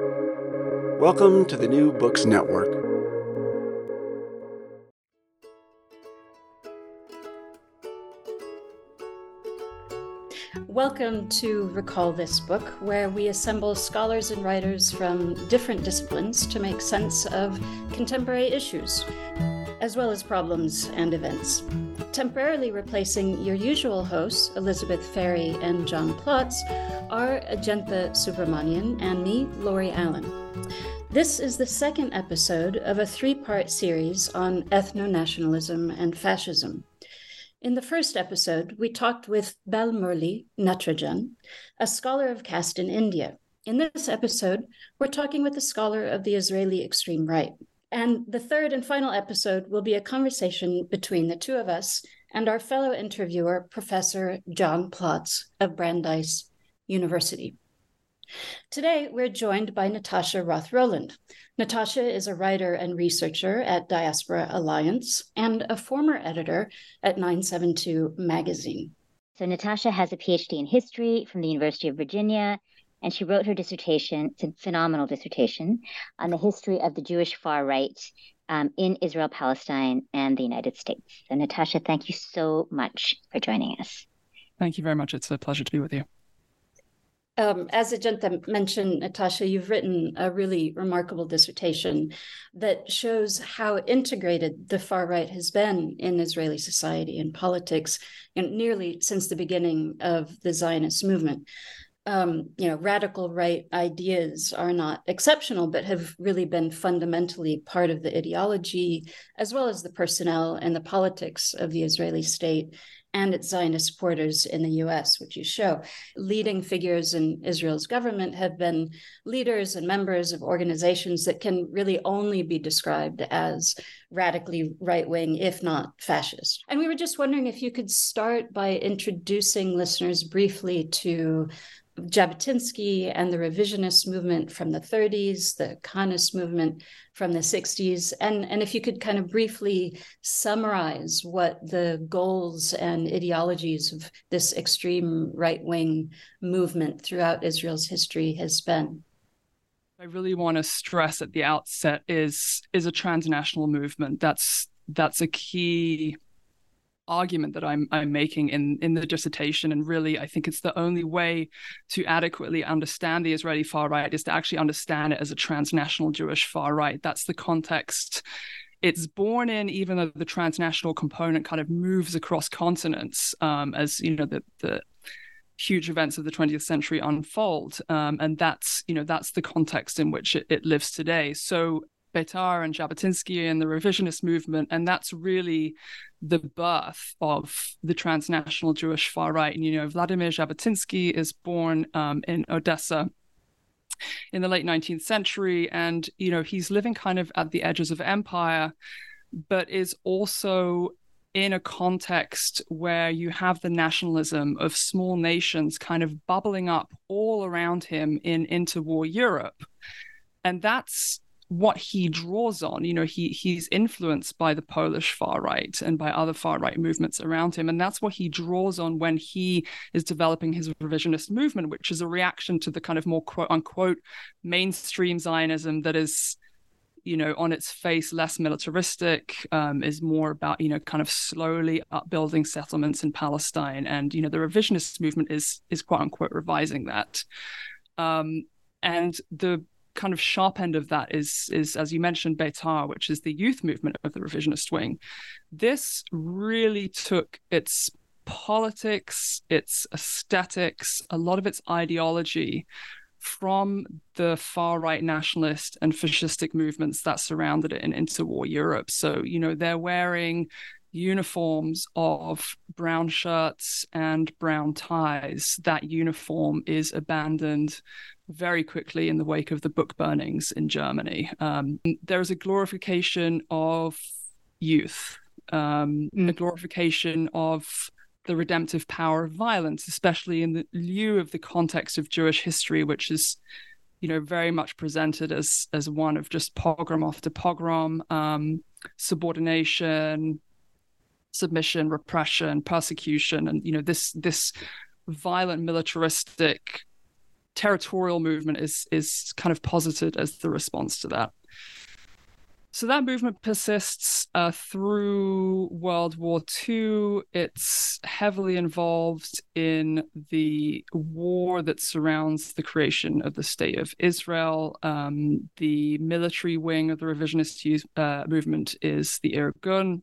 Welcome to the New Books Network. Welcome to Recall This Book, where we assemble scholars and writers from different disciplines to make sense of contemporary issues, as well as problems and events. Temporarily replacing your usual hosts, Elizabeth Ferry and John Plotz, are Ajantha Subramanian and me, Lori Allen. This is the second episode of a three part series on ethno nationalism and fascism. In the first episode, we talked with Balmurli Natarajan, a scholar of caste in India. In this episode, we're talking with a scholar of the Israeli extreme right. And the third and final episode will be a conversation between the two of us and our fellow interviewer, Professor John Plotz of Brandeis University. Today, we're joined by Natasha Roth Rowland. Natasha is a writer and researcher at Diaspora Alliance and a former editor at 972 Magazine. So, Natasha has a PhD in history from the University of Virginia, and she wrote her dissertation, it's a phenomenal dissertation, on the history of the Jewish far right um, in Israel, Palestine, and the United States. So, Natasha, thank you so much for joining us. Thank you very much. It's a pleasure to be with you. Um, as Ajantha mentioned, Natasha, you've written a really remarkable dissertation that shows how integrated the far right has been in Israeli society and politics, you know, nearly since the beginning of the Zionist movement. Um, you know, radical right ideas are not exceptional, but have really been fundamentally part of the ideology, as well as the personnel and the politics of the Israeli state and its Zionist supporters in the US, which you show. Leading figures in Israel's government have been leaders and members of organizations that can really only be described as radically right wing, if not fascist. And we were just wondering if you could start by introducing listeners briefly to Jabotinsky and the revisionist movement from the 30s, the Kahanist movement from the 60s, and, and if you could kind of briefly summarize what the goals and ideologies of this extreme right wing movement throughout Israel's history has been. I really want to stress at the outset is is a transnational movement. That's that's a key argument that I'm I'm making in in the dissertation, and really I think it's the only way to adequately understand the Israeli far right is to actually understand it as a transnational Jewish far right. That's the context it's born in, even though the transnational component kind of moves across continents um, as you know the the huge events of the 20th century unfold um, and that's you know that's the context in which it, it lives today so Beitar and Jabotinsky and the revisionist movement. And that's really the birth of the transnational Jewish far right. And, you know, Vladimir Jabotinsky is born um, in Odessa in the late 19th century. And, you know, he's living kind of at the edges of empire, but is also in a context where you have the nationalism of small nations kind of bubbling up all around him in interwar Europe. And that's what he draws on. You know, he he's influenced by the Polish far right and by other far right movements around him, and that's what he draws on when he is developing his revisionist movement, which is a reaction to the kind of more quote unquote mainstream Zionism that is you know on its face less militaristic um, is more about you know kind of slowly upbuilding settlements in palestine. And you know the revisionist movement is is quote unquote revising that. Um, and the kind of sharp end of that is is as you mentioned Beitar, which is the youth movement of the revisionist wing. This really took its politics, its aesthetics, a lot of its ideology from the far right nationalist and fascistic movements that surrounded it in interwar Europe. So, you know, they're wearing uniforms of brown shirts and brown ties. That uniform is abandoned very quickly in the wake of the book burnings in Germany. Um, there is a glorification of youth, um, mm. a glorification of the redemptive power of violence, especially in the lieu of the context of Jewish history, which is, you know, very much presented as as one of just pogrom after pogrom, um, subordination, submission, repression, persecution, and you know this this violent militaristic territorial movement is is kind of posited as the response to that. So that movement persists uh, through World War II. It's heavily involved in the war that surrounds the creation of the State of Israel. Um, the military wing of the revisionist uh, movement is the Irgun,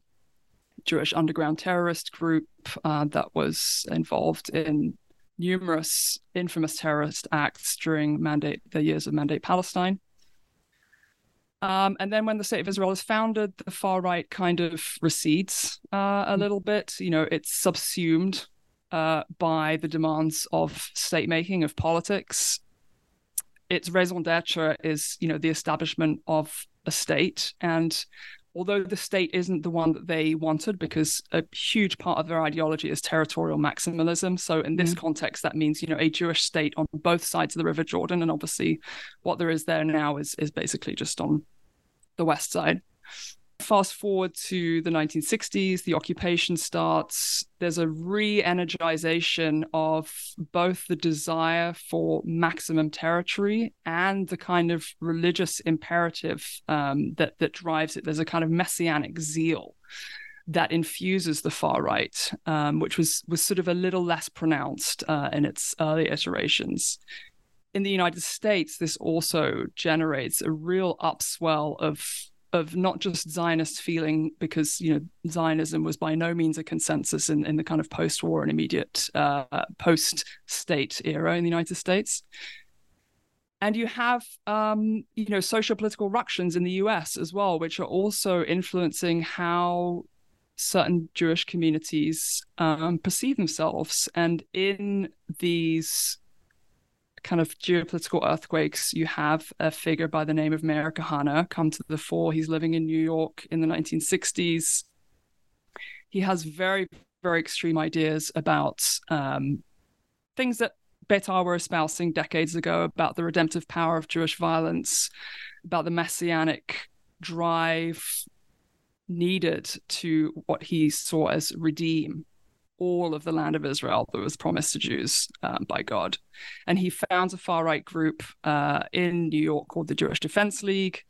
Jewish underground terrorist group uh, that was involved in numerous infamous terrorist acts during mandate the years of Mandate Palestine. Um, and then when the state of Israel is founded, the far right kind of recedes uh, a hmm. little bit. You know, it's subsumed uh, by the demands of state making, of politics. Its raison d'etre is, you know, the establishment of a state. And although the state isn't the one that they wanted, because a huge part of their ideology is territorial maximalism. So in this mm. context, that means, you know, a Jewish state on both sides of the River Jordan. And obviously what there is there now is is basically just on the west side. Fast forward to the 1960s, the occupation starts. There's a re energization of both the desire for maximum territory and the kind of religious imperative um, that, that drives it. There's a kind of messianic zeal that infuses the far right, um, which was, was sort of a little less pronounced uh, in its early iterations in the United States, this also generates a real upswell of of not just Zionist feeling, because you know Zionism was by no means a consensus in, in the kind of post-war and immediate uh, post-state era in the United States. And you have, um, you know, social political ructions in the U.S. as well, which are also influencing how certain Jewish communities um, perceive themselves. And in these kind of geopolitical earthquakes, you have a figure by the name of Meir Kahane come to the fore. He's living in New York in the 1960s. He has very, very extreme ideas about um, things that Beitar were espousing decades ago about the redemptive power of Jewish violence, about the messianic drive needed to what he saw as redeem all of the land of Israel that was promised to Jews um, by God. And he founds a far right group uh, in New York called the Jewish Defense League.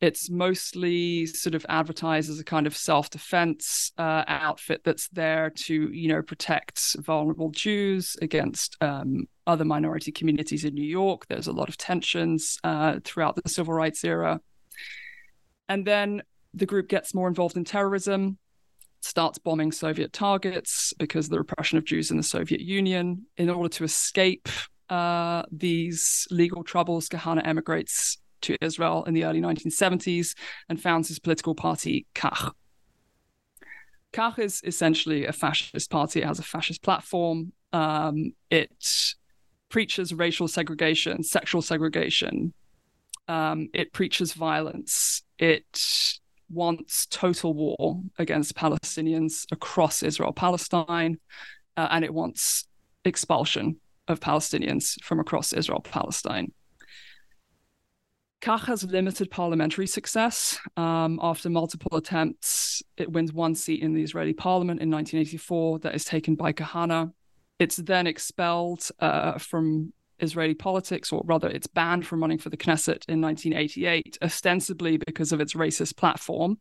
It's mostly sort of advertised as a kind of self defense uh, outfit that's there to, you know, protect vulnerable Jews against um, other minority communities in New York. There's a lot of tensions uh, throughout the civil rights era. And then the group gets more involved in terrorism starts bombing Soviet targets because of the repression of Jews in the Soviet Union. In order to escape uh, these legal troubles, Kahane emigrates to Israel in the early 1970s and founds his political party, Kach. Kach is essentially a fascist party. It has a fascist platform. Um, it preaches racial segregation, sexual segregation. Um, it preaches violence. It wants total war against Palestinians across Israel Palestine, uh, and it wants expulsion of Palestinians from across Israel Palestine. Kach has limited parliamentary success. Um, after multiple attempts, it wins one seat in the Israeli parliament in 1984 that is taken by Kahana. It's then expelled uh, from Israeli politics, or rather, it's banned from running for the Knesset in 1988, ostensibly because of its racist platform,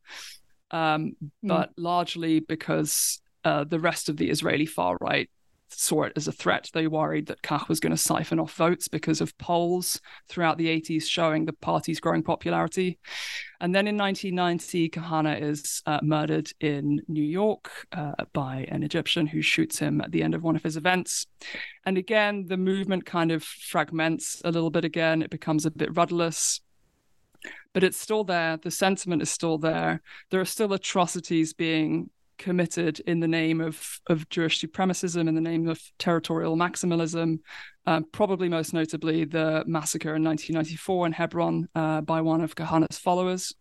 um, mm. but largely because uh, the rest of the Israeli far right saw it as a threat. They worried that Kach was going to siphon off votes because of polls throughout the 80s showing the party's growing popularity. And then in 1990, Kahana is uh, murdered in New York uh, by an Egyptian who shoots him at the end of one of his events. And again, the movement kind of fragments a little bit again. It becomes a bit rudderless but it's still there. The sentiment is still there. There are still atrocities being committed in the name of of Jewish supremacism, in the name of territorial maximalism. Um, probably most notably the massacre in 1994 in Hebron uh, by one of Kahane's followers.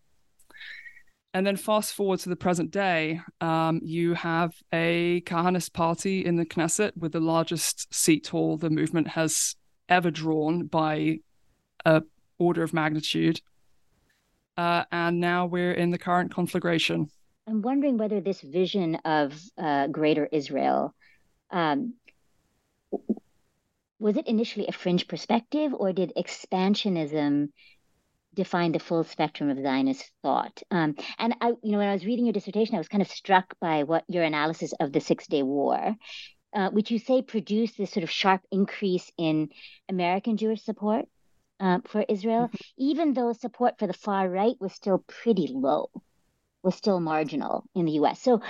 And then fast forward to the present day, um, you have a Kahanist party in the Knesset with the largest seat haul the movement has ever drawn by a order of magnitude. Uh, and now we're in the current conflagration. I'm wondering whether this vision of uh, greater Israel, um, was it initially a fringe perspective or did expansionism define the full spectrum of Zionist thought? Um, and I, you know, when I was reading your dissertation, I was kind of struck by what your analysis of the Six Day War, uh, which you say produced this sort of sharp increase in American Jewish support uh, for Israel, mm-hmm. even though support for the far right was still pretty low, was still marginal in the U.S. So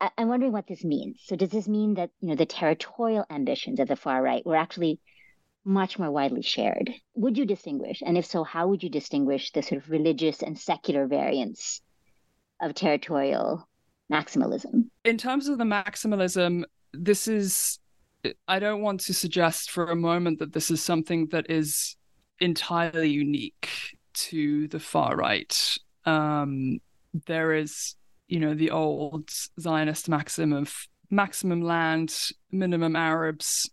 I- am wondering what this means. So does this mean that you know the territorial ambitions of the far right were actually much more widely shared? Would you distinguish, and if so, how would you distinguish the sort of religious and secular variants of territorial maximalism? In terms of the maximalism, this is. I don't want to suggest for a moment that this is something that is entirely unique to the far right. Um, there is you know the old Zionist maxim of maximum land, minimum Arabs.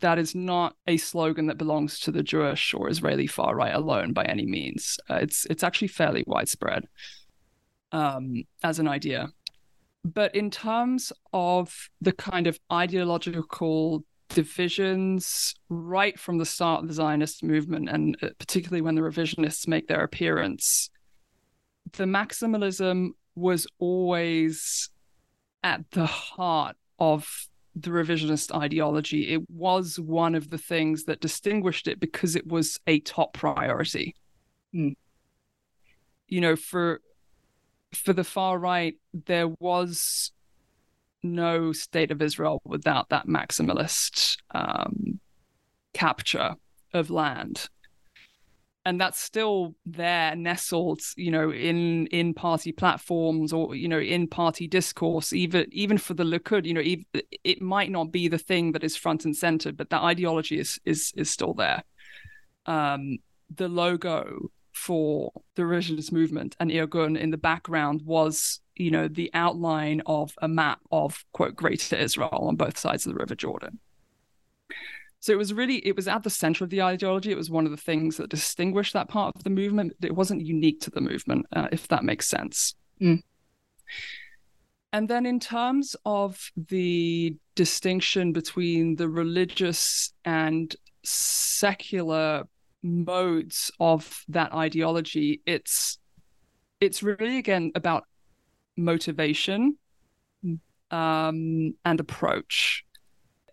That is not a slogan that belongs to the Jewish or Israeli far right alone by any means. Uh, it's it's actually fairly widespread um, as an idea. But in terms of the kind of ideological divisions right from the start of the Zionist movement, and uh, particularly when the revisionists make their appearance, the maximalism was always at the heart of the revisionist ideology. It was one of the things that distinguished it because it was a top priority. Mm. You know, for for the far right, there was no state of Israel without that maximalist um, capture of land and that's still there nestled you know in in party platforms or you know in party discourse even even for the likud you know it might not be the thing that is front and center but that ideology is is is still there um the logo for the revisionist movement and Irgun in the background was, you know, the outline of a map of quote Greater Israel on both sides of the River Jordan. So it was really it was at the center of the ideology. It was one of the things that distinguished that part of the movement. It wasn't unique to the movement, uh, if that makes sense. Mm. And then in terms of the distinction between the religious and secular modes of that ideology, it's it's really again about motivation mm. um, and approach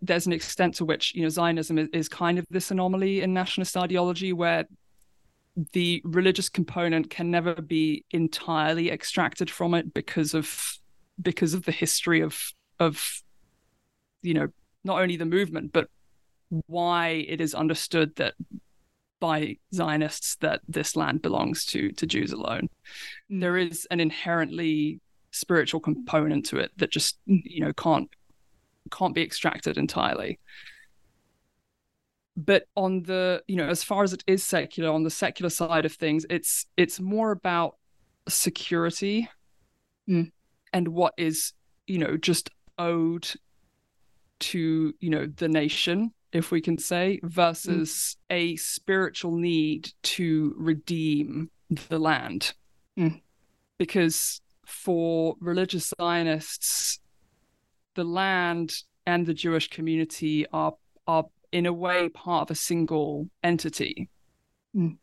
there's an extent to which you know Zionism is, is kind of this anomaly in nationalist ideology where the religious component can never be entirely extracted from it because of because of the history of of you know not only the movement but why it is understood that by Zionists that this land belongs to to Jews alone. Mm. There is an inherently spiritual component to it that just you know can't can't be extracted entirely but on the you know as far as it is secular on the secular side of things it's it's more about security mm. and what is you know just owed to you know the nation if we can say versus mm. a spiritual need to redeem the land mm. because for religious zionists the land and the Jewish community are are in a way part of a single entity. Mm.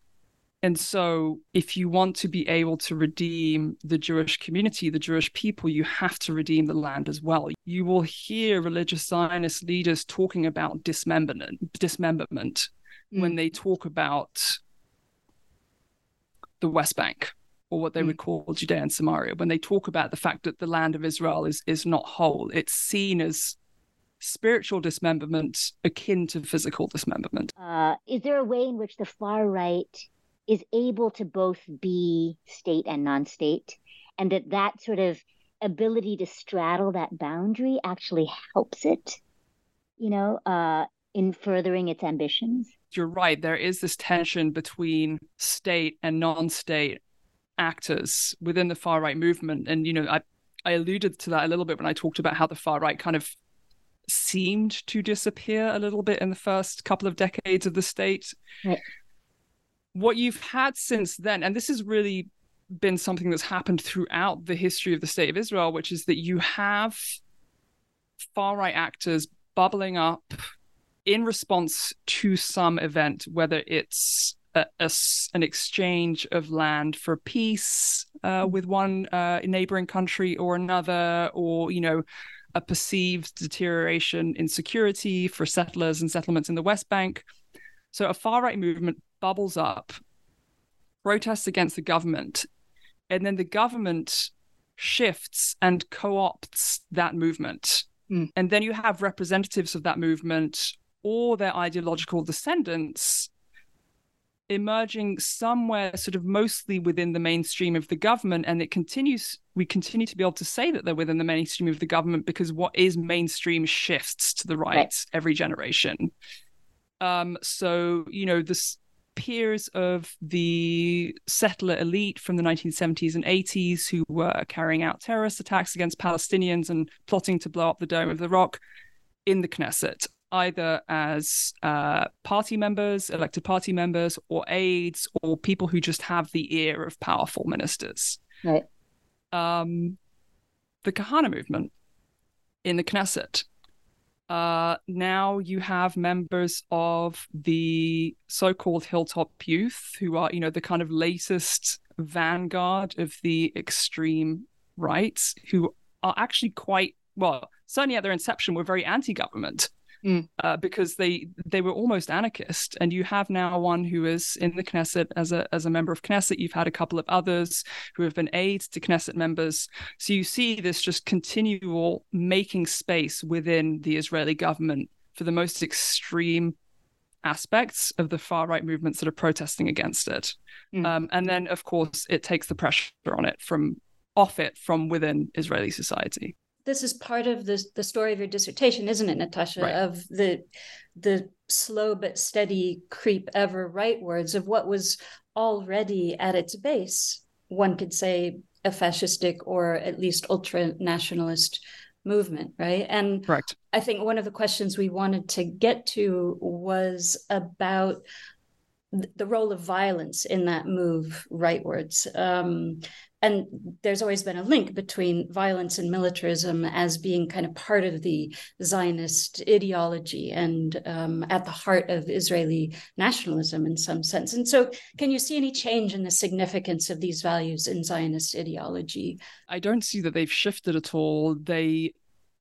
And so, if you want to be able to redeem the Jewish community, the Jewish people, you have to redeem the land as well. You will hear religious Zionist leaders talking about dismemberment, dismemberment mm. when they talk about the West Bank or what they mm. would call Judea and Samaria, when they talk about the fact that the land of Israel is is not whole, it's seen as spiritual dismemberment akin to physical dismemberment. Uh, is there a way in which the far right is able to both be state and non-state, and that that sort of ability to straddle that boundary actually helps it, you know, uh, in furthering its ambitions? You're right. There is this tension between state and non-state actors within the far right movement. And, you know, I, I alluded to that a little bit when I talked about how the far right kind of seemed to disappear a little bit in the first couple of decades of the state. Right. What you've had since then, and this has really been something that's happened throughout the history of the state of Israel, which is that you have far right actors bubbling up in response to some event, whether it's a, a, an exchange of land for peace uh, with one uh, neighboring country or another, or you know, a perceived deterioration in security for settlers and settlements in the West Bank. So a far right movement bubbles up, protests against the government, and then the government shifts and co-opts that movement. Mm. And then you have representatives of that movement or their ideological descendants emerging somewhere sort of mostly within the mainstream of the government. And it continues we continue to be able to say that they're within the mainstream of the government because what is mainstream shifts to the right, right. every generation. Um so you know this peers of the settler elite from the 1970s and 80s who were carrying out terrorist attacks against Palestinians and plotting to blow up the Dome of the Rock in the Knesset either as uh, party members, elected party members, or aides, or people who just have the ear of powerful ministers. Right. Um, the Kahana movement in the Knesset. Uh, now you have members of the so-called Hilltop Youth, who are, you know, the kind of latest vanguard of the extreme right, who are actually quite well. Certainly at their inception, were very anti-government mm. uh, because they they were almost anarchist. And you have now one who is in the Knesset as a as a member of Knesset. You've had a couple of others who have been aides to Knesset members. So you see this just continual making space within the Israeli government for the most extreme aspects of the far right movements that are protesting against it. Mm. Um, and then, of course, it takes the pressure on it from off it from within Israeli society this is part of the the story of your dissertation, isn't it, Natasha? Right. Of the the slow but steady creep ever rightwards of what was already at its base, one could say, a fascistic or at least ultra nationalist movement, right? And Correct. I think one of the questions we wanted to get to was about the role of violence in that move rightwards. Um, and there's always been a link between violence and militarism as being kind of part of the Zionist ideology and um, at the heart of Israeli nationalism in some sense. And so, can you see any change in the significance of these values in Zionist ideology? I don't see that they've shifted at all. They,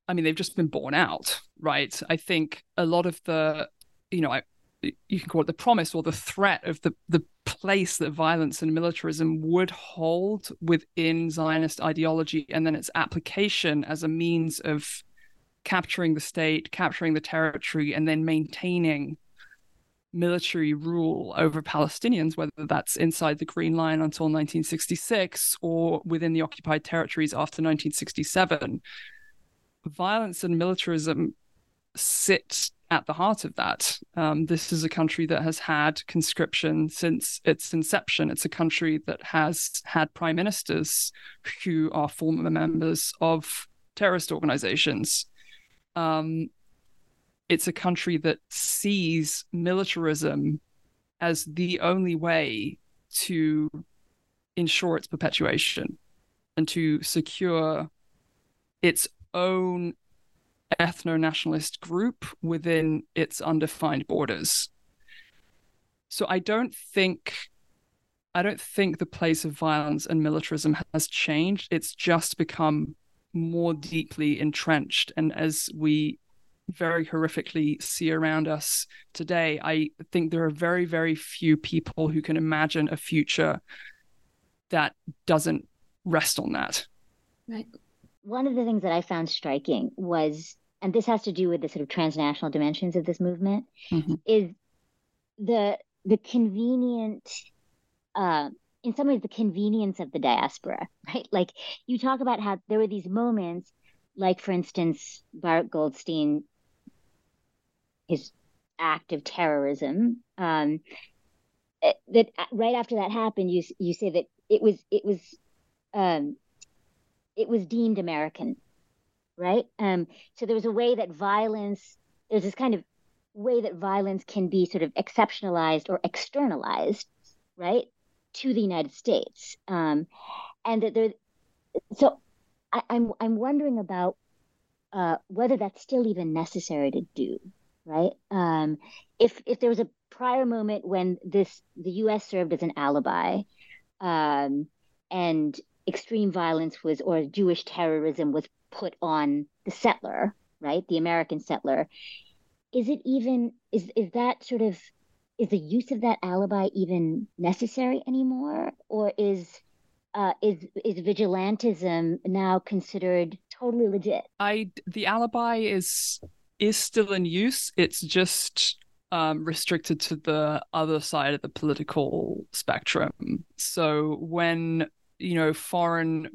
I mean, they've just been borne out, right? I think a lot of the, you know, I, you can call it the promise or the threat of the the place that violence and militarism would hold within Zionist ideology, and then its application as a means of capturing the state, capturing the territory, and then maintaining military rule over Palestinians, whether that's inside the Green Line until 1966 or within the occupied territories after 1967. Violence and militarism sit at the heart of that. Um, this is a country that has had conscription since its inception. It's a country that has had prime ministers who are former members of terrorist organizations. Um, it's a country that sees militarism as the only way to ensure its perpetuation and to secure its own ethno nationalist group within its undefined borders. So I don't think I don't think the place of violence and militarism has changed. It's just become more deeply entrenched. And as we very horrifically see around us today, I think there are very, very few people who can imagine a future that doesn't rest on that. Right. One of the things that I found striking was and this has to do with the sort of transnational dimensions of this movement, mm-hmm. is the the convenient uh, in some ways the convenience of the diaspora, right? Like you talk about how there were these moments, like for instance, Baruch Goldstein, his act of terrorism. Um, eh, that uh, right after that happened, you you say that it was it was um, it was deemed American right? Um, so there was a way that violence, there's this kind of way that violence can be sort of exceptionalized or externalized, right, to the United States, um, and that there. So I, am I'm, I'm wondering about uh, whether that's still even necessary to do, right? Um, if if there was a prior moment when this the U.S. served as an alibi, um, and extreme violence was or Jewish terrorism was put on the settler, right? The American settler. Is it even is is that sort of is the use of that alibi even necessary anymore, or is uh, is is vigilantism now considered totally legit? I the alibi is is still in use. It's just um, restricted to the other side of the political spectrum. So when you know foreign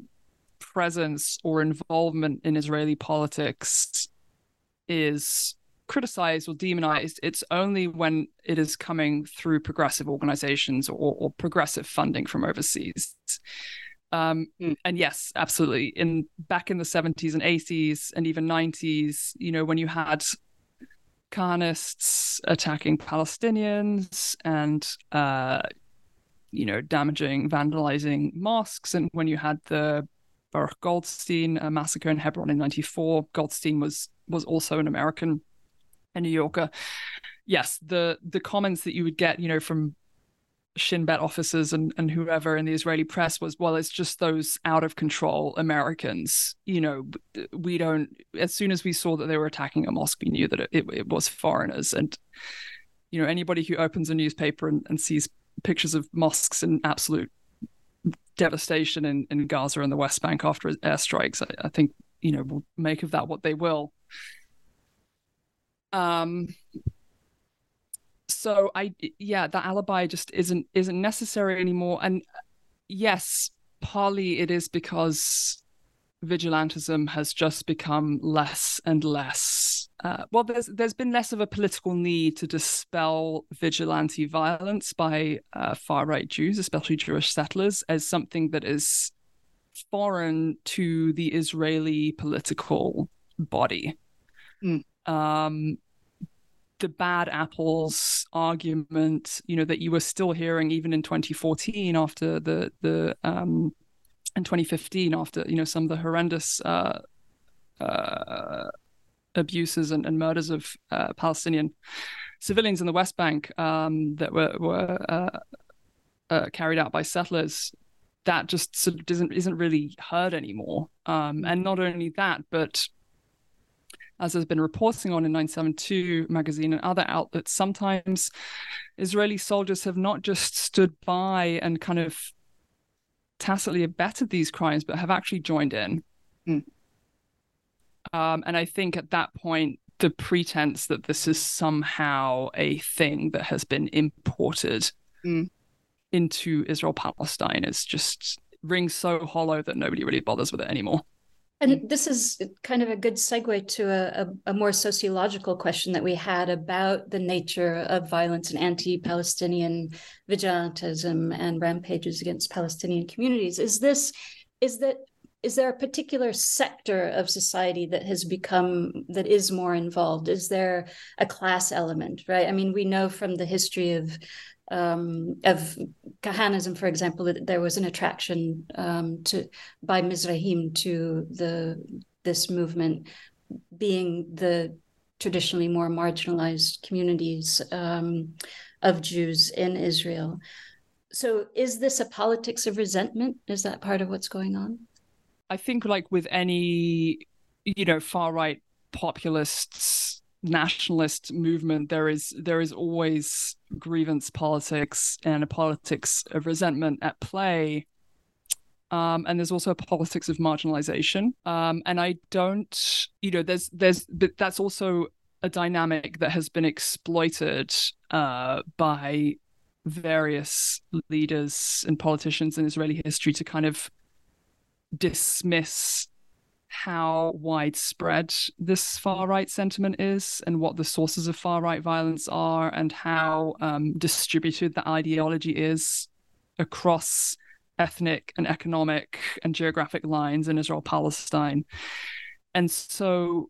presence or involvement in Israeli politics is criticized or demonized, it's only when it is coming through progressive organizations or, or progressive funding from overseas. Um, hmm. and yes, absolutely. In back in the 70s and 80s and even 90s, you know, when you had Kahanists attacking Palestinians and uh, you know, damaging, vandalizing mosques, and when you had the Baruch Goldstein a massacre in Hebron in '94, Goldstein was was also an American a New Yorker. Yes, the the comments that you would get, you know, from Shin Bet officers and, and whoever in the Israeli press was, well, it's just those out of control Americans. You know, we don't, as soon as we saw that they were attacking a mosque, we knew that it, it, it was foreigners. And, you know, anybody who opens a newspaper and, and sees pictures of mosques in absolute devastation in, in Gaza and the West Bank after airstrikes, I, I think, you know, will make of that what they will. Um, so I yeah, that alibi just isn't isn't necessary anymore. And yes, partly it is because vigilantism has just become less and less. Uh, well, there's there's been less of a political need to dispel vigilante violence by uh, far right Jews, especially Jewish settlers, as something that is foreign to the Israeli political body. Mm. Um, the bad apples argument, you know, that you were still hearing even in 2014 after the the um in 2015 after you know some of the horrendous uh, uh, abuses and, and, murders of uh, Palestinian civilians in the West Bank um, that were were uh, uh, carried out by settlers. That just sort of isn't isn't really heard anymore. Um, and not only that, but as has been reporting on in 972 magazine and other outlets, sometimes Israeli soldiers have not just stood by and kind of tacitly abetted these crimes, but have actually joined in. Mm. Um, and I think at that point, the pretense that this is somehow a thing that has been imported mm. into Israel Palestine is just rings so hollow that nobody really bothers with it anymore. And mm-hmm. this is kind of a good segue to a, a, more sociological question that we had about the nature of violence and anti-Palestinian vigilantism and rampages against Palestinian communities. Is this is that is there a particular sector of society that has become that is more involved? Is there a class element, right? I mean, we know from the history of um, of Kahanism, for example, there was an attraction um, to by Mizrahim to the this movement, being the traditionally more marginalized communities um, of Jews in Israel. So, is this a politics of resentment? Is that part of what's going on? I think, like with any, you know, far right populists nationalist movement there is there is always grievance politics and a politics of resentment at play. Um, and there's also a politics of marginalization. Um, and i don't you know there's there's but that's also a dynamic that has been exploited uh, by various leaders and politicians in israeli history to kind of dismiss how widespread this far right sentiment is and what the sources of far right violence are and how um, distributed the ideology is across ethnic and economic and geographic lines in Israel Palestine. And so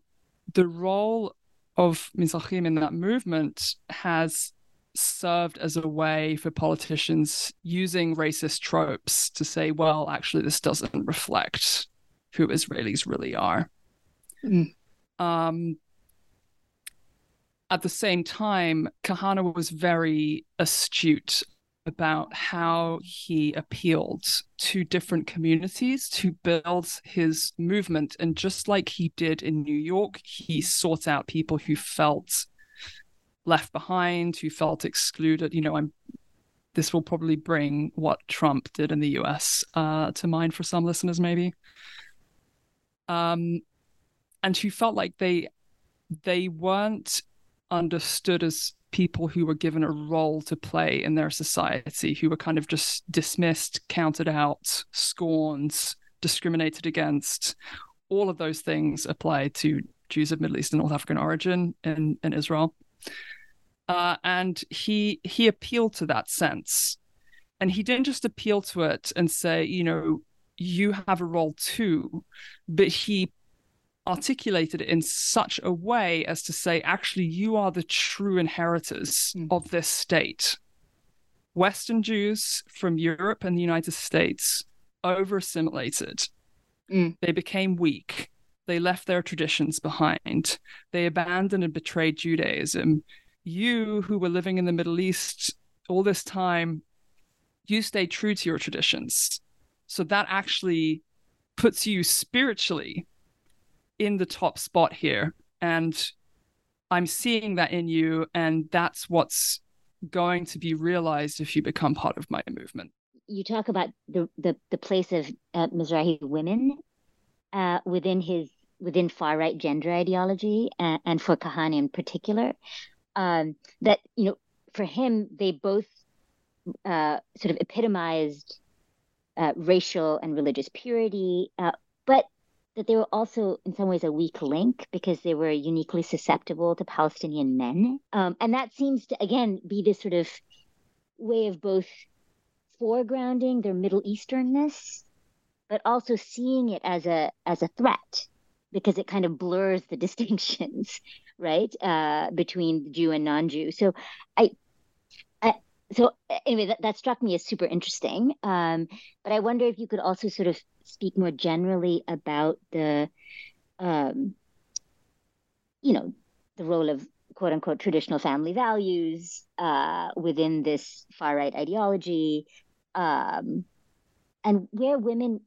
the role of Mizrahim in that movement has served as a way for politicians using racist tropes to say, well, actually, this doesn't reflect who Israelis really are. Mm. Um, at the same time, Kahana was very astute about how he appealed to different communities to build his movement. And just like he did in New York, he sought out people who felt left behind, who felt excluded. You know, I'm this will probably bring what Trump did in the US uh, to mind for some listeners, maybe. Um, and who felt like they they weren't understood as people who were given a role to play in their society, who were kind of just dismissed, counted out, scorned, discriminated against. All of those things apply to Jews of Middle East and North African origin in, in Israel. Uh, and he he appealed to that sense. And he didn't just appeal to it and say, you know, you have a role too, but he articulated it in such a way as to say, actually, you are the true inheritors mm. of this state. Western Jews from Europe and the United States over assimilated. Mm. They became weak. They left their traditions behind. They abandoned and betrayed Judaism. You, who were living in the Middle East all this time, you stayed true to your traditions. So that actually puts you spiritually in the top spot here. And I'm seeing that in you. And that's what's going to be realized if you become part of my movement. You talk about the, the, the place of uh, Mizrahi women uh, within his within far right gender ideology and, and for Kahane in particular. Um, that you know, for him, they both uh, sort of epitomized uh, racial and religious purity, uh, but that they were also in some ways a weak link because they were uniquely susceptible to Palestinian men. Um, and that seems to, again, be this sort of way of both foregrounding their Middle Easternness, but also seeing it as a as a threat because it kind of blurs the distinctions, right, uh, between Jew and non-Jew. So I, I so anyway, that, that struck me as super interesting. Um, but I wonder if you could also sort of speak more generally about the, um, you know, the role of quote unquote traditional family values uh, within this far right ideology, um, and where women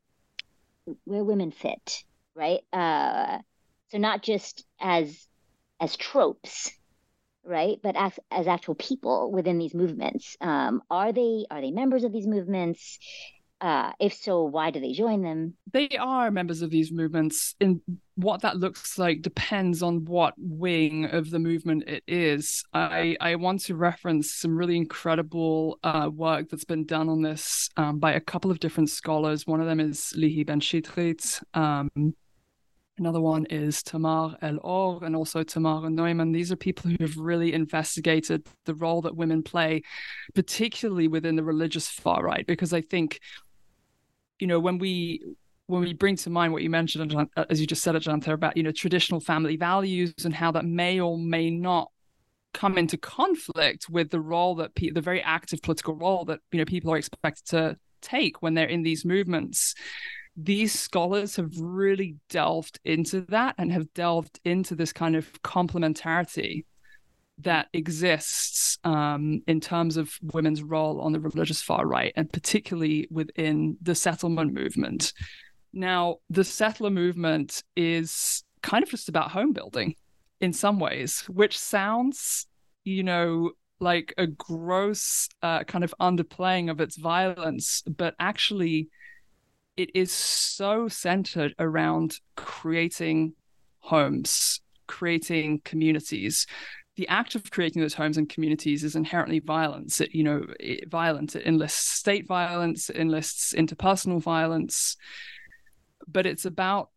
where women fit, right? Uh, so not just as as tropes, right? But as as actual people within these movements, um, are they are they members of these movements? Uh, if so, why do they join them? They are members of these movements. And what that looks like depends on what wing of the movement it is. I, I want to reference some really incredible uh, work that's been done on this um, by a couple of different scholars. One of them is Lihi Ben Shitrit. Um, Another one is Tamar El Or and also Tamar Neuman. These are people who have really investigated the role that women play, particularly within the religious far right, because I think you know when we when we bring to mind what you mentioned uh, as you just said Ajantha about you know traditional family values and how that may or may not come into conflict with the role that pe- the very active political role that you know people are expected to take when they're in these movements these scholars have really delved into that and have delved into this kind of complementarity that exists um, in terms of women's role on the religious far right, and particularly within the settlement movement. Now, the settler movement is kind of just about home building in some ways, which sounds, you know, like a gross uh, kind of underplaying of its violence, but actually, it is so centered around creating homes, creating communities, the act of creating those homes and communities is inherently violence. It, you know, it, violent. It enlists state violence, it enlists interpersonal violence, but it's about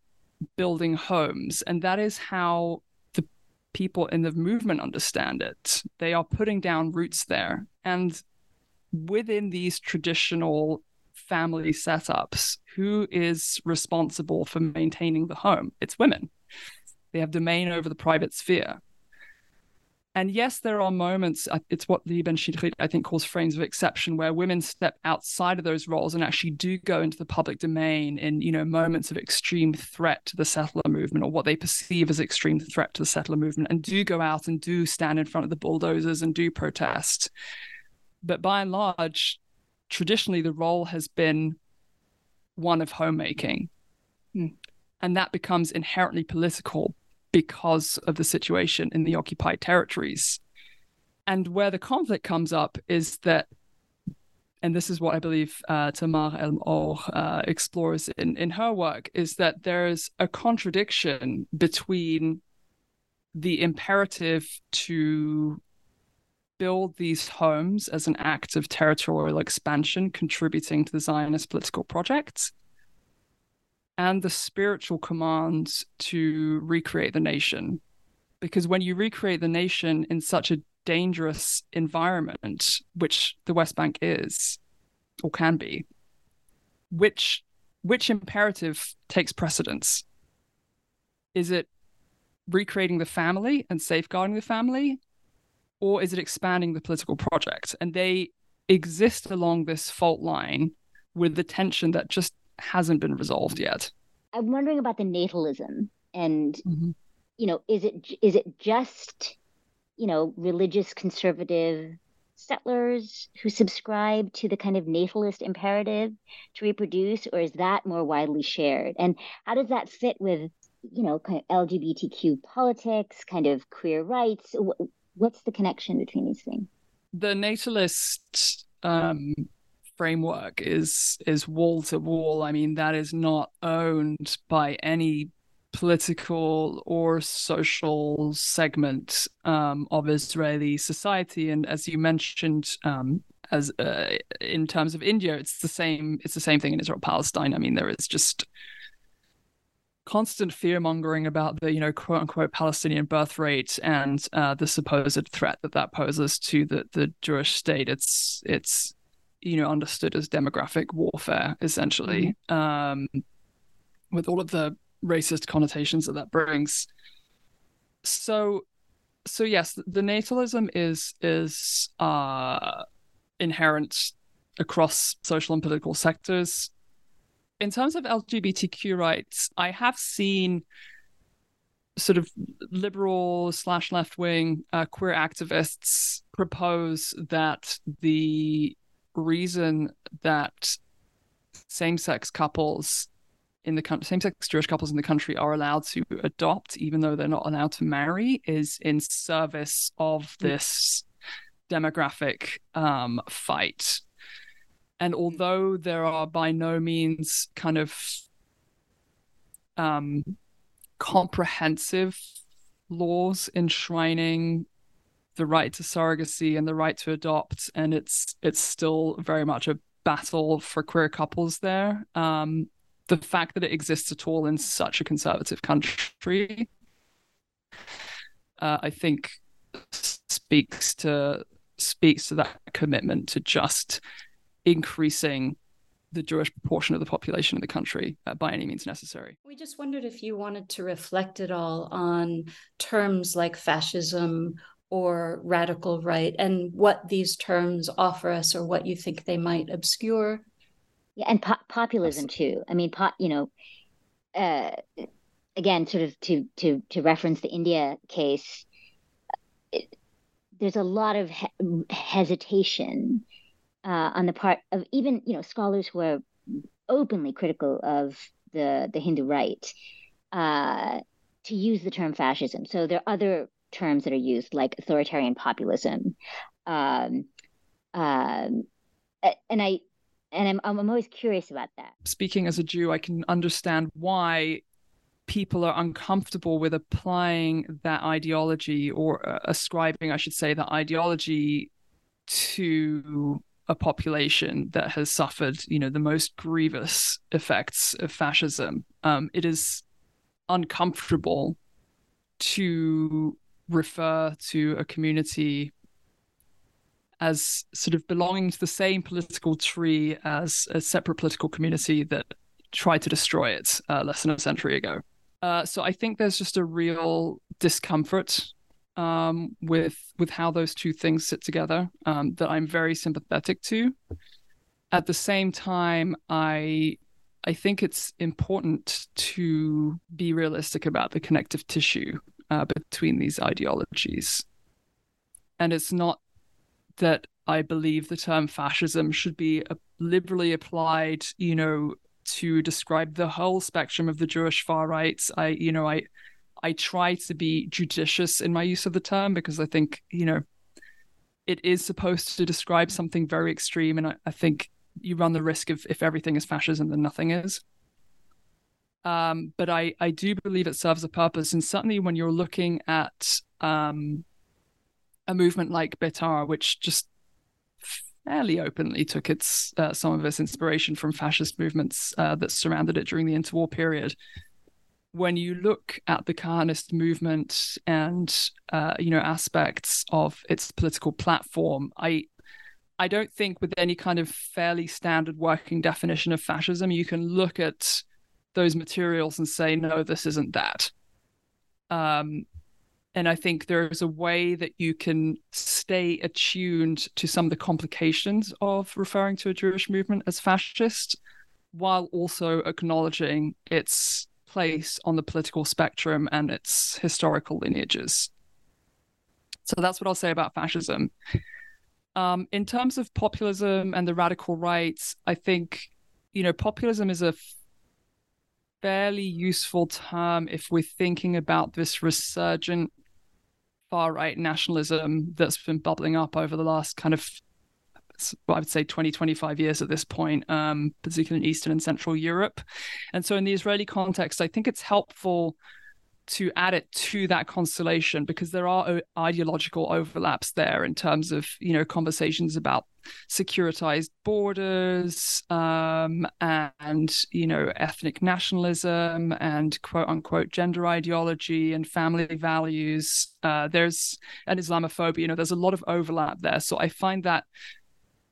building homes, and that is how the people in the movement understand it. They are putting down roots there, and within these traditional family setups, who is responsible for maintaining the home? It's women. They have domain over the private sphere and yes, there are moments, uh, it's what Ben Shitrit, I think, calls frames of exception, where women step outside of those roles and actually do go into the public domain in, you know, moments of extreme threat to the settler movement or what they perceive as extreme threat to the settler movement and do go out and do stand in front of the bulldozers and do protest. But by and large, traditionally the role has been one of homemaking. Hmm. And that becomes inherently political because of the situation in the occupied territories. And where the conflict comes up is that, and this is what I believe uh, Tamar El-Or uh, explores in, in her work, is that there's a contradiction between the imperative to build these homes as an act of territorial expansion, contributing to the Zionist political project, and the spiritual command to recreate the nation. Because when you recreate the nation in such a dangerous environment, which the West Bank is or can be, which which imperative takes precedence? Is it recreating the family and safeguarding the family, or is it expanding the political project? And they exist along this fault line with the tension that just hasn't been resolved yet. I'm wondering about the natalism and mm-hmm. you know is it is it just you know religious conservative settlers who subscribe to the kind of natalist imperative to reproduce or is that more widely shared and how does that fit with you know kind of lgbtq politics kind of queer rights what's the connection between these things the natalist um, framework is is wall to wall. I mean, that is not owned by any political or social segment um, of Israeli society. And as you mentioned, um, as uh, in terms of India, it's the same. It's the same thing in Israel Palestine. I mean, there is just constant fear mongering about the you know quote unquote Palestinian birth rate and uh, the supposed threat that that poses to the the Jewish state. It's it's you know understood as demographic warfare essentially mm-hmm. um, with all of the racist connotations that that brings so so yes the natalism is is uh inherent across social and political sectors in terms of lgbtq rights i have seen sort of liberal slash left wing uh, queer activists propose that the reason that same-sex couples in the country, same-sex Jewish couples in the country are allowed to adopt, even though they're not allowed to marry, is in service of mm. this demographic um, fight. And although there are by no means kind of um, comprehensive laws enshrining the right to surrogacy and the right to adopt, and it's it's still very much a battle for queer couples there. Um, the fact that it exists at all in such a conservative country, uh, I think, speaks to speaks to that commitment to just increasing the Jewish proportion of the population in the country uh, by any means necessary. We just wondered if you wanted to reflect at all on terms like fascism or radical right and what these terms offer us or what you think they might obscure. Yeah and po- populism too. I mean po- you know uh, again sort of to to to reference the india case it, there's a lot of he- hesitation uh, on the part of even you know scholars who are openly critical of the the hindu right uh, to use the term fascism so there are other terms that are used, like authoritarian populism. Um, um, and I and I'm I'm always curious about that. Speaking as a Jew, I can understand why people are uncomfortable with applying that ideology or uh, ascribing, I should say, that ideology to a population that has suffered, you know, the most grievous effects of fascism. Um, it is uncomfortable to refer to a community as sort of belonging to the same political tree as a separate political community that tried to destroy it uh, less than a century ago. Uh, so I think there's just a real discomfort um, with with how those two things sit together um, that I'm very sympathetic to. At the same time, I I think it's important to be realistic about the connective tissue uh, between these ideologies, and it's not that I believe the term fascism should be liberally applied, you know, to describe the whole spectrum of the Jewish far right. I, you know, I I try to be judicious in my use of the term because I think, you know, it is supposed to describe something very extreme. And I, I think you run the risk of if everything is fascism, then nothing is. Um, but I, I do believe it serves a purpose. And certainly when you're looking at um, a movement like Beitar, which just fairly openly took its uh, some of its inspiration from fascist movements uh, that surrounded it during the interwar period when you look at the Kahanist movement and uh, you know aspects of its political platform, I I don't think with any kind of fairly standard working definition of fascism you can look at those materials and say no, this isn't that. Um, and I think there is a way that you can stay attuned to some of the complications of referring to a Jewish movement as fascist, while also acknowledging its place on the political spectrum and its historical lineages. So that's what I'll say about fascism. Um, in terms of populism and the radical right, I think, you know, populism is a fairly useful term if we're thinking about this resurgent far right nationalism that's been bubbling up over the last kind of I would say 20, 25 years at this point, um, particularly in Eastern and Central Europe. And so in the Israeli context, I think it's helpful to add it to that constellation because there are ideological overlaps there in terms of you know conversations about securitized borders um, and you know ethnic nationalism and quote unquote gender ideology and family values uh, there's an islamophobia you know there's a lot of overlap there so i find that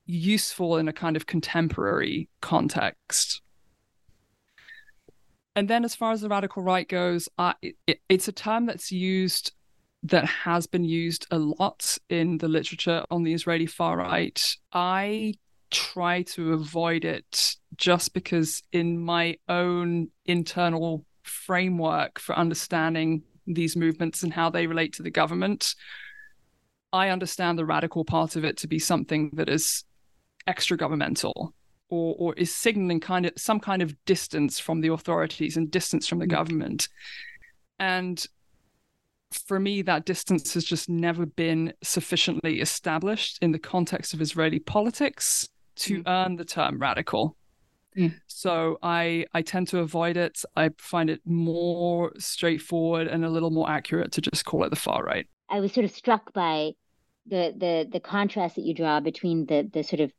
useful in a kind of contemporary context. And then, as far as the radical right goes, it, it's a term that's used that has been used a lot in the literature on the Israeli far right. I try to avoid it just because, in my own internal framework for understanding these movements and how they relate to the government, I understand the radical part of it to be something that is extra governmental or or is signaling kind of some kind of distance from the authorities and distance from the mm-hmm. government and for me that distance has just never been sufficiently established in the context of israeli politics to mm. earn the term radical mm. so i i tend to avoid it i find it more straightforward and a little more accurate to just call it the far right i was sort of struck by the the the contrast that you draw between the the sort of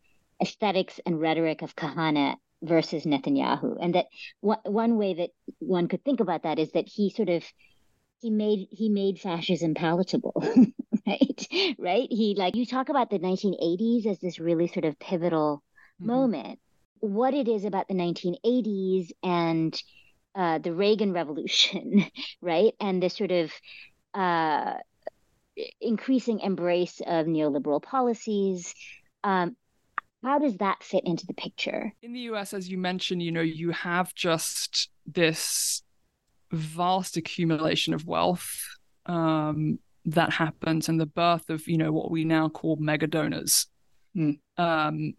aesthetics and rhetoric of Kahane versus Netanyahu. And that one, one way that one could think about that is that he sort of he made he made fascism palatable right right he like you talk about the 1980s as this really sort of pivotal mm-hmm. moment what it is about the 1980s and uh, the reagan revolution right and the sort of uh, increasing embrace of neoliberal policies um, how does that fit into the picture? In the US, as you mentioned, you know, you have just this vast accumulation of wealth um, that happens and the birth of, you know, what we now call mega donors. Mm. Um,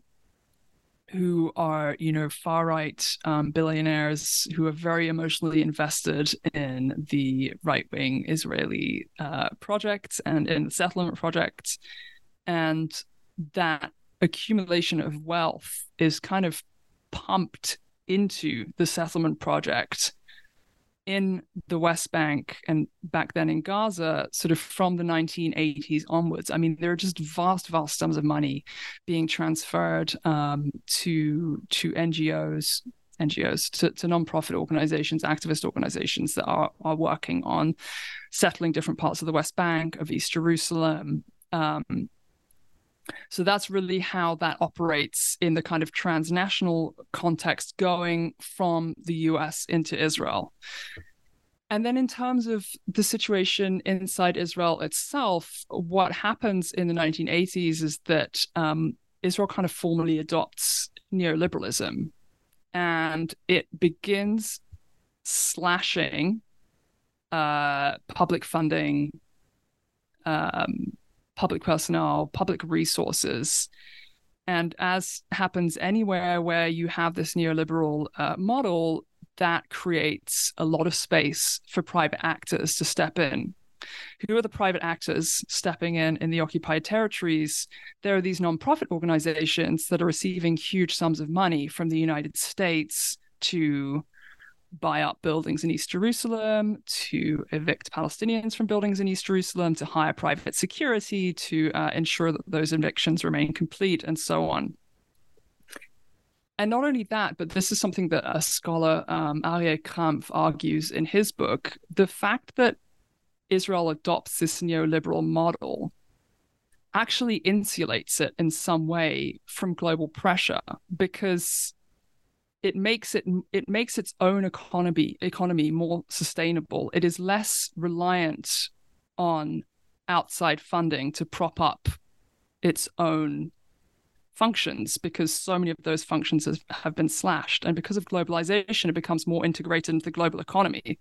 who are, you know, far right um, billionaires who are very emotionally invested in the right wing Israeli uh, project and in the settlement project. And that accumulation of wealth is kind of pumped into the settlement project in the West Bank and back then in Gaza, sort of from the 1980s onwards. I mean, there are just vast, vast sums of money being transferred um, to to NGOs, NGOs, to, to nonprofit organizations, activist organizations that are are working on settling different parts of the West Bank, of East Jerusalem. Um, so that's really how that operates in the kind of transnational context going from the US into Israel. and then in terms of the situation inside Israel itself, what happens in the 1980s is that um, Israel kind of formally adopts neoliberalism and it begins slashing uh, public funding, um, public personnel, public resources. And as happens anywhere where you have this neoliberal uh, model, that creates a lot of space for private actors to step in. Who are the private actors stepping in in the occupied territories? There are these nonprofit organizations that are receiving huge sums of money from the United States to buy up buildings in East Jerusalem, to evict Palestinians from buildings in East Jerusalem, to hire private security, to uh, ensure that those evictions remain complete, and so on. And not only that, but this is something that a scholar, um, Arie argues in his book the fact that Israel adopts this neoliberal model actually insulates it in some way from global pressure because it makes it it makes its own economy economy more sustainable. It is less reliant on outside funding to prop up its own functions because so many of those functions has, have been slashed. And because of globalization, it becomes more integrated into the global economy.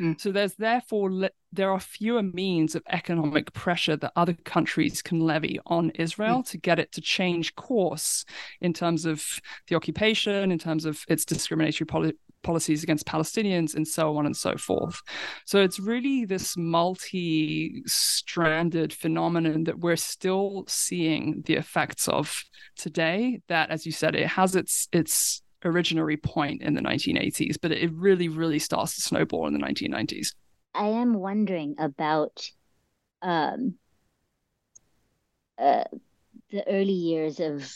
Mm. So there's therefore, le- there are fewer means of economic pressure that other countries can levy on Israel mm. to get it to change course in terms of the occupation, in terms of its discriminatory poli- policies against Palestinians, and so on and so forth. So it's really this multi stranded phenomenon that we're still seeing the effects of today. That, as you said, it has its its originary point in the 1980s, but it really, really starts to snowball in the 1990s. I am wondering about um, uh, the early years of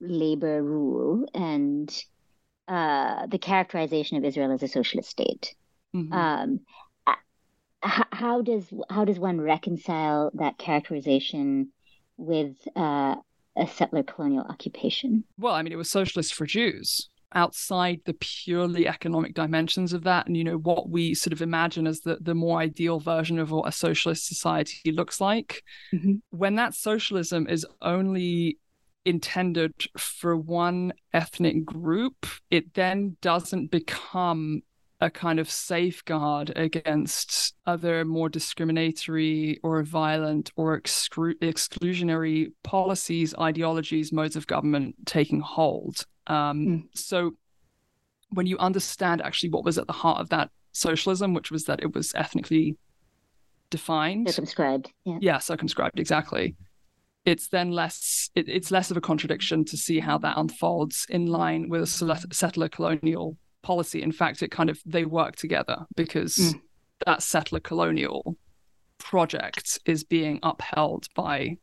labor rule and uh, the characterization of Israel as a socialist state. Mm-hmm. Um, how does how does one reconcile that characterization with uh, a settler colonial occupation? Well, I mean, it was socialist for Jews outside the purely economic dimensions of that and you know what we sort of imagine as the, the more ideal version of what a socialist society looks like mm-hmm. when that socialism is only intended for one ethnic group, it then doesn't become a kind of safeguard against other more discriminatory or violent or excru- exclusionary policies, ideologies, modes of government taking hold. Um, mm. So, when you understand actually what was at the heart of that socialism, which was that it was ethnically defined, circumscribed, yeah, yeah circumscribed, exactly it's then less it, it's less of a contradiction to see how that unfolds in line with a settler colonial policy in fact it kind of they work together because mm. that settler colonial project is being upheld by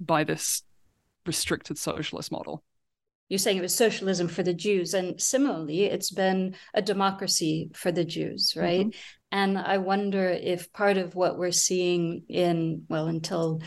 by this restricted socialist model you're saying it was socialism for the Jews, and similarly, it's been a democracy for the Jews, right? Mm-hmm. And I wonder if part of what we're seeing in, well, until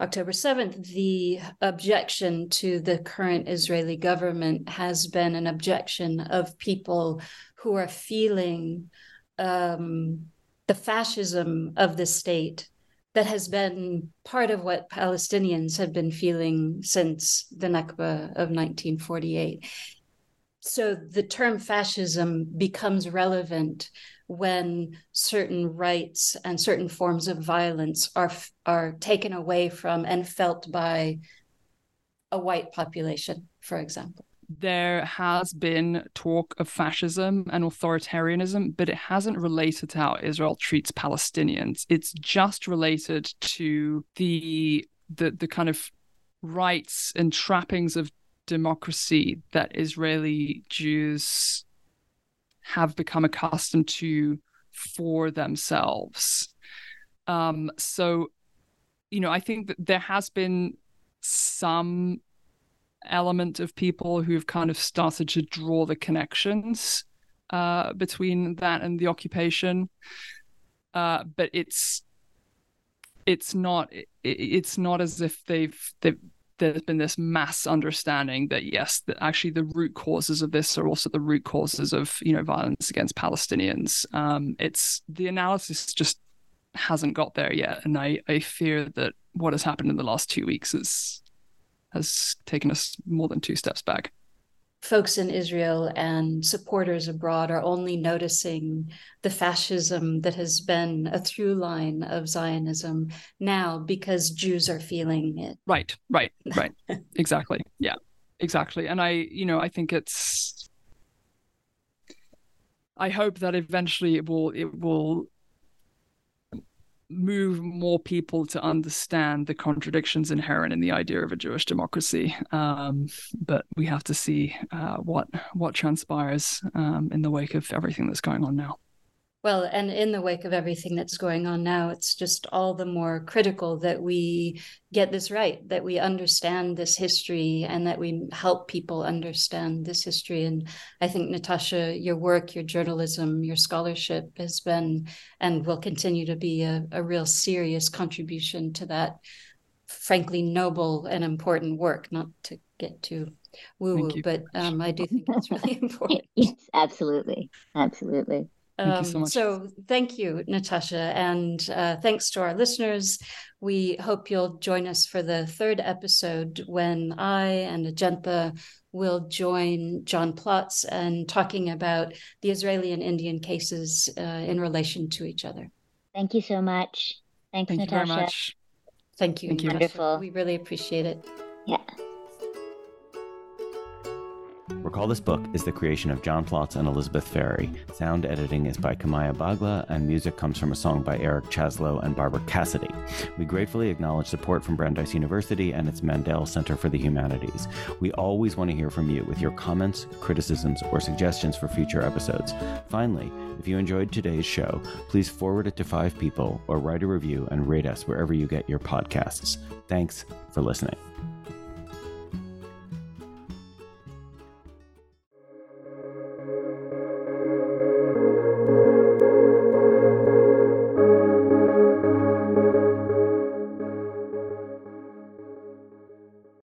October 7th, the objection to the current Israeli government has been an objection of people who are feeling um, the fascism of the state that has been part of what Palestinians have been feeling since the Nakba of 1948. So the term fascism becomes relevant when certain rights and certain forms of violence are are taken away from and felt by a white population, for example. There has been talk of fascism and authoritarianism, but it hasn't related to how Israel treats Palestinians. It's just related to the the the kind of rights and trappings of democracy that Israeli Jews have become accustomed to for themselves. Um, so, you know, I think that there has been some element of people who've kind of started to draw the connections uh, between that and the occupation. Uh, but it's it's not it, it's not as if they've they've there's been this mass understanding that yes, that actually the root causes of this are also the root causes of you know violence against Palestinians. Um, it's the analysis just hasn't got there yet, and I I fear that what has happened in the last two weeks is has taken us more than two steps back folks in Israel and supporters abroad are only noticing the fascism that has been a through line of Zionism now because Jews are feeling it. Right, right, right. exactly. Yeah, exactly. And I, you know, I think it's. I hope that eventually it will it will move more people to understand the contradictions inherent in the idea of a Jewish democracy. Um, but we have to see uh, what what transpires um, in the wake of everything that's going on now. Well, and in the wake of everything that's going on now, it's just all the more critical that we get this right, that we understand this history and that we help people understand this history. And I think, Natasha, your work, your journalism, your scholarship has been and will continue to be a, a real serious contribution to that, frankly, noble and important work, not to get too woo woo, but um, I do think it's really important. yes, absolutely. Absolutely. Thank you so um, much. So, thank you, Natasha, and uh, thanks to our listeners. We hope you'll join us for the third episode when I and Ajantha will join John Plotz and talking about the Israeli and Indian cases uh, in relation to each other. Thank you so much. Thanks, Thank Natasha. You very much. Thank you. Thank you. Wonderful. We really appreciate it. Yeah. Recall This Book is the creation of John Plotz and Elizabeth Ferry. Sound editing is by Kamaya Bagla, and music comes from a song by Eric Chasalow and Barbara Cassidy. We gratefully acknowledge support from Brandeis University and its Mandel Center for the Humanities. We always want to hear from you with your comments, criticisms, or suggestions for future episodes. Finally, if you enjoyed today's show, please forward it to five people or write a review and rate us wherever you get your podcasts. Thanks for listening.